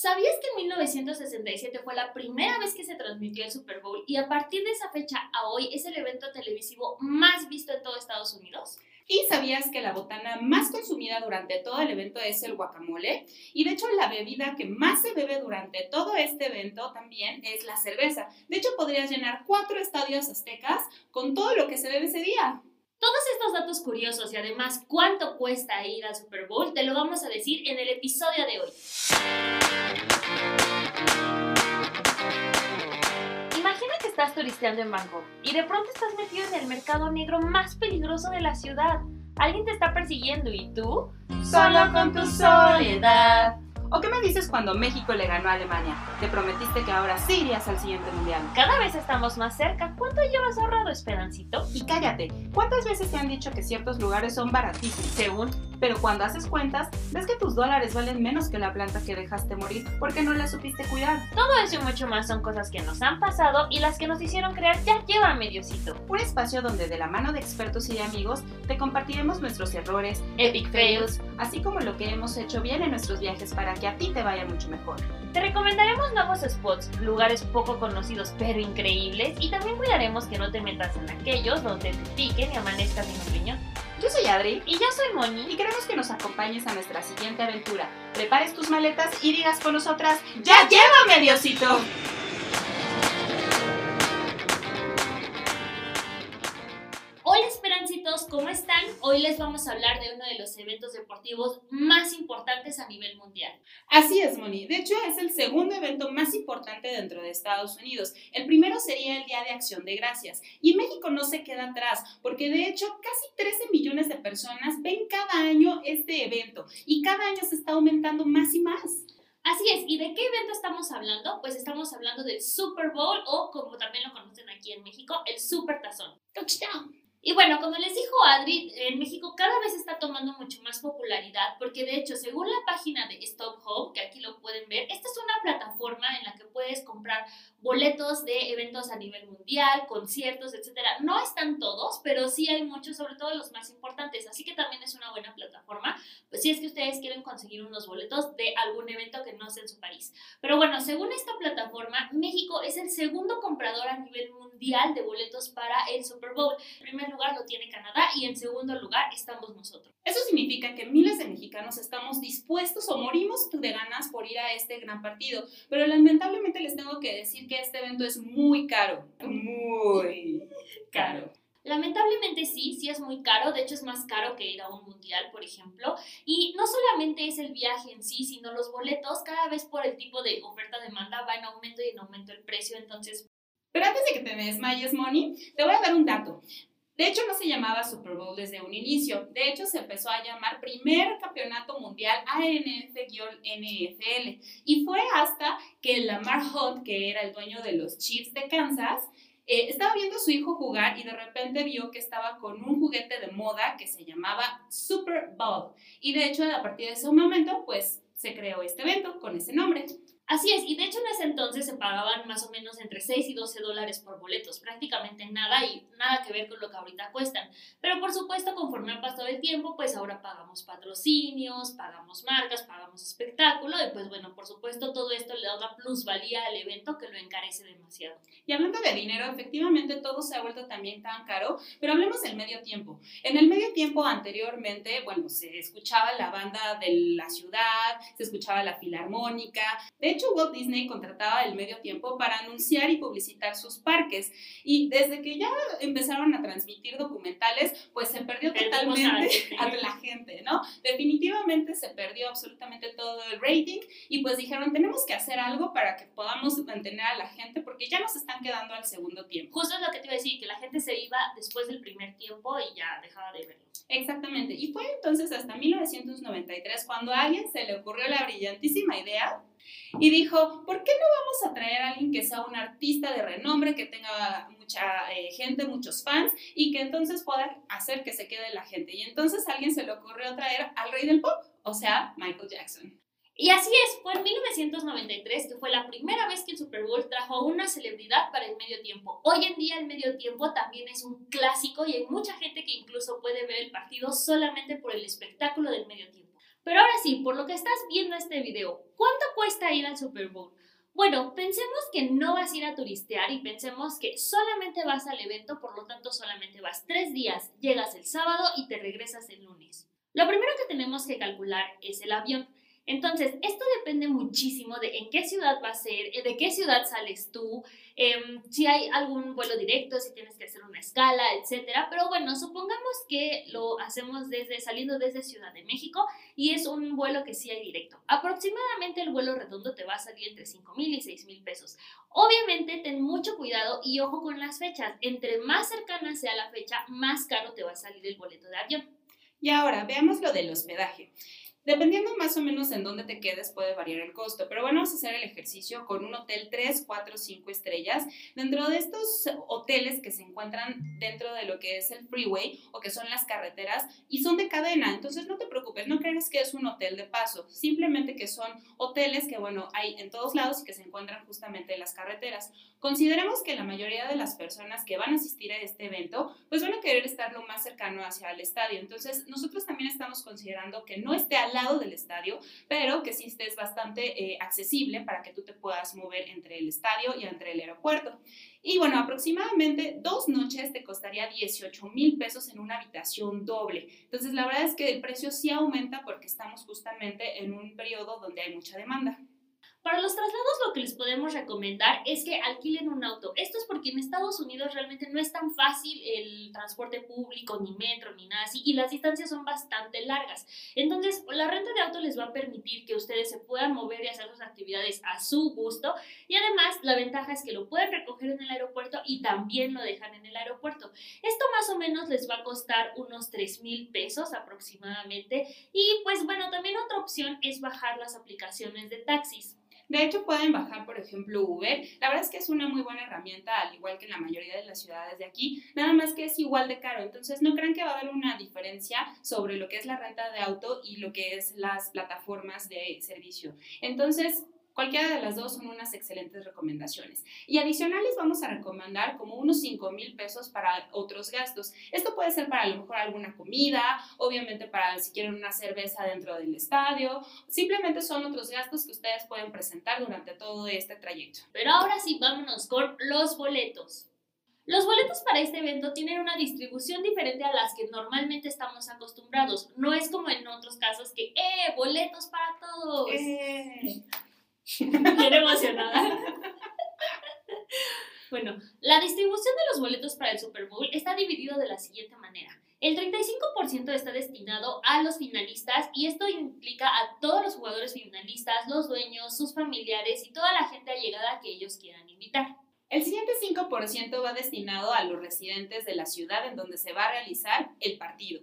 ¿Sabías que en 1967 fue la primera vez que se transmitió el Super Bowl y a partir de esa fecha a hoy es el evento televisivo más visto en todo Estados Unidos? ¿Y sabías que la botana más consumida durante todo el evento es el guacamole? Y de hecho la bebida que más se bebe durante todo este evento también es la cerveza. De hecho podrías llenar cuatro estadios aztecas con todo lo que se bebe ese día. Todos estos datos curiosos y además cuánto cuesta ir al Super Bowl te lo vamos a decir en el episodio de hoy. Imagina que estás turisteando en Bangkok y de pronto estás metido en el mercado negro más peligroso de la ciudad. Alguien te está persiguiendo y tú, solo con tu soledad. ¿O qué me dices cuando México le ganó a Alemania? Te prometiste que ahora sí irías al siguiente mundial. Cada vez estamos más cerca. ¿Cuánto llevas ahorrado, Esperancito? Y cállate, ¿cuántas veces te han dicho que ciertos lugares son baratísimos? Según. Pero cuando haces cuentas, ves que tus dólares valen menos que la planta que dejaste morir porque no la supiste cuidar. Todo eso y mucho más son cosas que nos han pasado y las que nos hicieron crear ya lleva mediocito. Un espacio donde de la mano de expertos y amigos te compartiremos nuestros errores, epic fails, así como lo que hemos hecho bien en nuestros viajes para que a ti te vaya mucho mejor. Te recomendaremos nuevos spots, lugares poco conocidos pero increíbles y también cuidaremos que no te metas en aquellos donde te piquen y amanezcas sin un riñón. Yo soy Adri y yo soy Moni y queremos que nos acompañes a nuestra siguiente aventura. Prepares tus maletas y digas con nosotras, ¡Ya llévame, Diosito! ¿Cómo están? Hoy les vamos a hablar de uno de los eventos deportivos más importantes a nivel mundial. Así es, Moni. De hecho, es el segundo evento más importante dentro de Estados Unidos. El primero sería el Día de Acción de Gracias. Y México no se queda atrás, porque de hecho casi 13 millones de personas ven cada año este evento y cada año se está aumentando más y más. Así es, ¿y de qué evento estamos hablando? Pues estamos hablando del Super Bowl o como también lo conocen aquí en México, el Super Tazón. Touchdown. Y bueno, como les dijo Adri, en México cada vez está tomando mucho más popularidad porque de hecho, según la página de Stop Home, que aquí lo pueden ver, esta es una plataforma en la que puedes comprar boletos de eventos a nivel mundial, conciertos, etcétera. No están todos, pero sí hay muchos, sobre todo los más importantes, así que también es una buena plataforma, pues si es que ustedes quieren conseguir unos boletos de algún evento que no sea en su país. Pero bueno, según esta plataforma, México es el segundo comprador a nivel mundial de boletos para el Super Bowl. primer lugar lo tiene Canadá y en segundo lugar estamos nosotros. Eso significa que miles de mexicanos estamos dispuestos o morimos de ganas por ir a este gran partido, pero lamentablemente les tengo que decir que este evento es muy caro, muy caro. Lamentablemente sí, sí es muy caro, de hecho es más caro que ir a un mundial, por ejemplo, y no solamente es el viaje en sí, sino los boletos, cada vez por el tipo de oferta-demanda va en aumento y en aumento el precio, entonces pero antes de que te desmayes, Moni, te voy a dar un dato. De hecho, no se llamaba Super Bowl desde un inicio. De hecho, se empezó a llamar Primer Campeonato Mundial ANF-NFL. Y fue hasta que Lamar Hunt, que era el dueño de los Chiefs de Kansas, eh, estaba viendo a su hijo jugar y de repente vio que estaba con un juguete de moda que se llamaba Super Bowl. Y de hecho, a partir de ese momento, pues se creó este evento con ese nombre. Así es, y de hecho en ese entonces se pagaban más o menos entre 6 y 12 dólares por boletos, prácticamente nada y nada que ver con lo que ahorita cuestan. Pero por supuesto, conforme ha pasado el tiempo, pues ahora pagamos patrocinios, pagamos marcas, pagamos espectáculo y pues bueno, por supuesto todo esto le da una plusvalía al evento que lo encarece demasiado. Y hablando de dinero, efectivamente todo se ha vuelto también tan caro, pero hablemos del medio tiempo. En el medio tiempo anteriormente, bueno, se escuchaba la banda de la ciudad, se escuchaba la filarmónica, de hecho hecho, Walt Disney contrataba el medio tiempo para anunciar y publicitar sus parques. Y desde que ya empezaron a transmitir documentales, pues se perdió totalmente a la gente, ¿no? Definitivamente se perdió absolutamente todo el rating y pues dijeron, tenemos que hacer algo para que podamos mantener a la gente porque ya nos están quedando al segundo tiempo. Justo es lo que te iba a decir, que la gente se iba después del primer tiempo y ya dejaba de verlo. Exactamente. Y fue entonces hasta 1993 cuando a alguien se le ocurrió la brillantísima idea y dijo, ¿por qué no vamos a traer a alguien que sea un artista de renombre, que tenga mucha eh, gente, muchos fans y que entonces pueda hacer que se quede la gente? Y entonces a alguien se le ocurrió traer al rey del pop, o sea, Michael Jackson. Y así es, fue en 1993 que fue la primera vez que el Super Bowl trajo a una celebridad para el medio tiempo. Hoy en día el medio tiempo también es un clásico y hay mucha gente que incluso puede ver el partido solamente por el espectáculo del medio tiempo. Pero ahora sí, por lo que estás viendo este video, ¿cuánto cuesta ir al Super Bowl? Bueno, pensemos que no vas a ir a turistear y pensemos que solamente vas al evento, por lo tanto solamente vas tres días, llegas el sábado y te regresas el lunes. Lo primero que tenemos que calcular es el avión. Entonces, esto depende muchísimo de en qué ciudad va a ser, eh, de qué ciudad sales tú, em, si hay algún vuelo directo, si tienes que hacer una escala, etcétera. Pero bueno, supongamos que lo hacemos desde saliendo desde Ciudad de México y es un vuelo que sí hay directo. Aproximadamente el vuelo redondo te va a salir entre 5 mil y 6 mil pesos. Obviamente, ten mucho cuidado y ojo con las fechas. Entre más cercana sea la fecha, más caro te va a salir el boleto de avión. Y ahora veamos lo del hospedaje. Dependiendo más o menos en dónde te quedes puede variar el costo, pero bueno, vamos a hacer el ejercicio con un hotel 3, 4, 5 estrellas. Dentro de estos hoteles que se encuentran dentro de lo que es el freeway o que son las carreteras y son de cadena, entonces no te preocupes, no creas que es un hotel de paso, simplemente que son hoteles que bueno, hay en todos lados y que se encuentran justamente en las carreteras. Consideremos que la mayoría de las personas que van a asistir a este evento pues van a querer estar lo más cercano hacia el estadio, entonces nosotros también estamos considerando que no esté al lado del estadio, pero que sí estés bastante eh, accesible para que tú te puedas mover entre el estadio y entre el aeropuerto. Y bueno, aproximadamente dos noches te costaría 18 mil pesos en una habitación doble. Entonces, la verdad es que el precio sí aumenta porque estamos justamente en un periodo donde hay mucha demanda. Para los traslados lo que les podemos recomendar es que alquilen un auto. Esto es porque en Estados Unidos realmente no es tan fácil el transporte público, ni metro, ni nada así, y las distancias son bastante largas. Entonces, la renta de auto les va a permitir que ustedes se puedan mover y hacer sus actividades a su gusto. Y además, la ventaja es que lo pueden recoger en el aeropuerto y también lo dejan en el aeropuerto. Esto más o menos les va a costar unos 3 mil pesos aproximadamente. Y pues bueno, también otra opción es bajar las aplicaciones de taxis. De hecho, pueden bajar, por ejemplo, Uber. La verdad es que es una muy buena herramienta, al igual que en la mayoría de las ciudades de aquí, nada más que es igual de caro. Entonces, no crean que va a haber una diferencia sobre lo que es la renta de auto y lo que es las plataformas de servicio. Entonces, Cualquiera de las dos son unas excelentes recomendaciones. Y adicionales vamos a recomendar como unos 5 mil pesos para otros gastos. Esto puede ser para a lo mejor alguna comida, obviamente para si quieren una cerveza dentro del estadio. Simplemente son otros gastos que ustedes pueden presentar durante todo este trayecto. Pero ahora sí, vámonos con los boletos. Los boletos para este evento tienen una distribución diferente a las que normalmente estamos acostumbrados. No es como en otros casos que, ¡eh! ¡Boletos para todos! ¡Eh! Bien emocionada. bueno, la distribución de los boletos para el Super Bowl está dividido de la siguiente manera. El 35% está destinado a los finalistas y esto implica a todos los jugadores finalistas, los dueños, sus familiares y toda la gente allegada que ellos quieran invitar. El siguiente 5% va destinado a los residentes de la ciudad en donde se va a realizar el partido.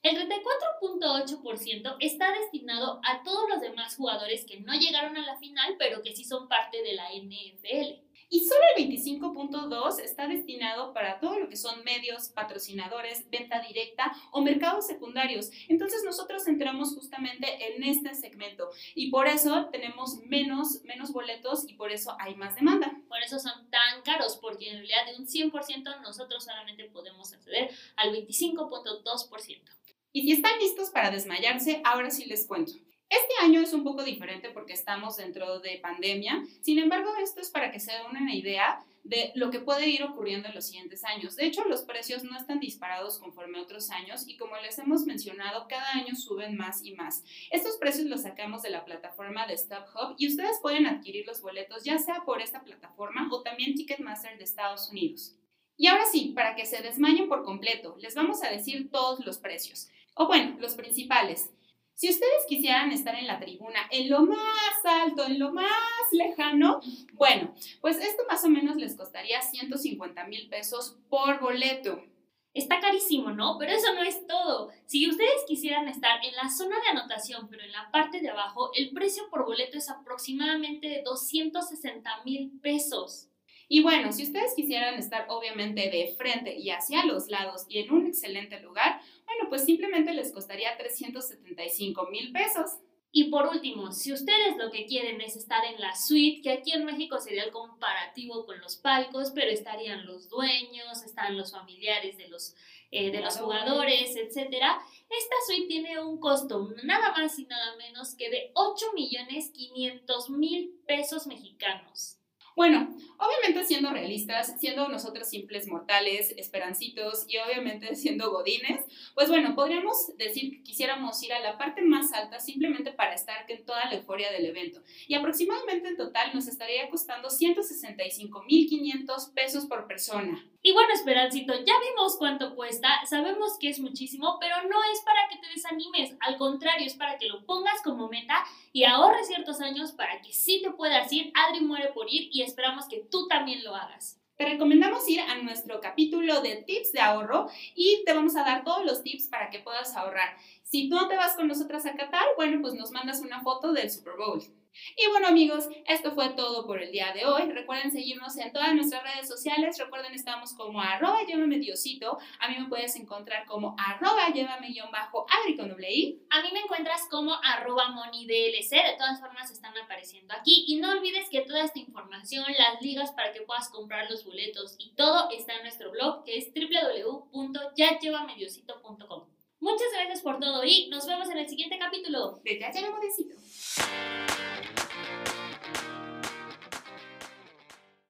El 34.8% está destinado a todos los demás jugadores que no llegaron a la final, pero que sí son parte de la NFL. Y solo el 25.2 está destinado para todo lo que son medios, patrocinadores, venta directa o mercados secundarios. Entonces nosotros entramos justamente en este segmento y por eso tenemos menos, menos boletos y por eso hay más demanda. Por eso son tan caros, porque en realidad de un 100% nosotros solamente podemos acceder al 25.2%. Y si están listos para desmayarse, ahora sí les cuento. Este año es un poco diferente porque estamos dentro de pandemia, sin embargo esto es para que se den una idea de lo que puede ir ocurriendo en los siguientes años. De hecho, los precios no están disparados conforme a otros años y como les hemos mencionado, cada año suben más y más. Estos precios los sacamos de la plataforma de StubHub y ustedes pueden adquirir los boletos ya sea por esta plataforma o también Ticketmaster de Estados Unidos. Y ahora sí, para que se desmayen por completo, les vamos a decir todos los precios. O bueno, los principales. Si ustedes quisieran estar en la tribuna, en lo más alto, en lo más lejano, bueno, pues esto más o menos les costaría 150 mil pesos por boleto. Está carísimo, ¿no? Pero eso no es todo. Si ustedes quisieran estar en la zona de anotación, pero en la parte de abajo, el precio por boleto es aproximadamente de 260 mil pesos. Y bueno, si ustedes quisieran estar obviamente de frente y hacia los lados y en un excelente lugar, bueno, pues simplemente les costaría 375 mil pesos. Y por último, si ustedes lo que quieren es estar en la suite, que aquí en México sería el comparativo con los palcos, pero estarían los dueños, están los familiares de los, eh, de los jugadores, etc. Esta suite tiene un costo nada más y nada menos que de 8 millones 500 mil pesos mexicanos. Bueno, obviamente siendo realistas, siendo nosotros simples mortales, esperancitos y obviamente siendo godines, pues bueno, podríamos decir que quisiéramos ir a la parte más alta simplemente para estar en toda la euforia del evento. Y aproximadamente en total nos estaría costando 165.500 pesos por persona. Y bueno, Esperancito, ya vimos cuánto cuesta, sabemos que es muchísimo, pero no es para que te desanimes, al contrario, es para que lo pongas como meta y ahorres ciertos años para que sí te puedas ir. Adri muere por ir y esperamos que tú también lo hagas. Te recomendamos ir a nuestro capítulo de tips de ahorro y te vamos a dar todos los tips para que puedas ahorrar. Si no te vas con nosotras a Qatar, bueno, pues nos mandas una foto del Super Bowl. Y bueno amigos, esto fue todo por el día de hoy. Recuerden seguirnos en todas nuestras redes sociales. Recuerden, estamos como arroba llévame diosito. A mí me puedes encontrar como arroba llévame guion bajo adri con doble i. A mí me encuentras como arroba monidlc. De todas formas están apareciendo aquí. Y no olvides que toda esta información, las ligas para que puedas comprar los boletos y todo está en nuestro blog que es www.yallevamediosito.com. Muchas gracias por todo y nos vemos en el siguiente capítulo de Ya.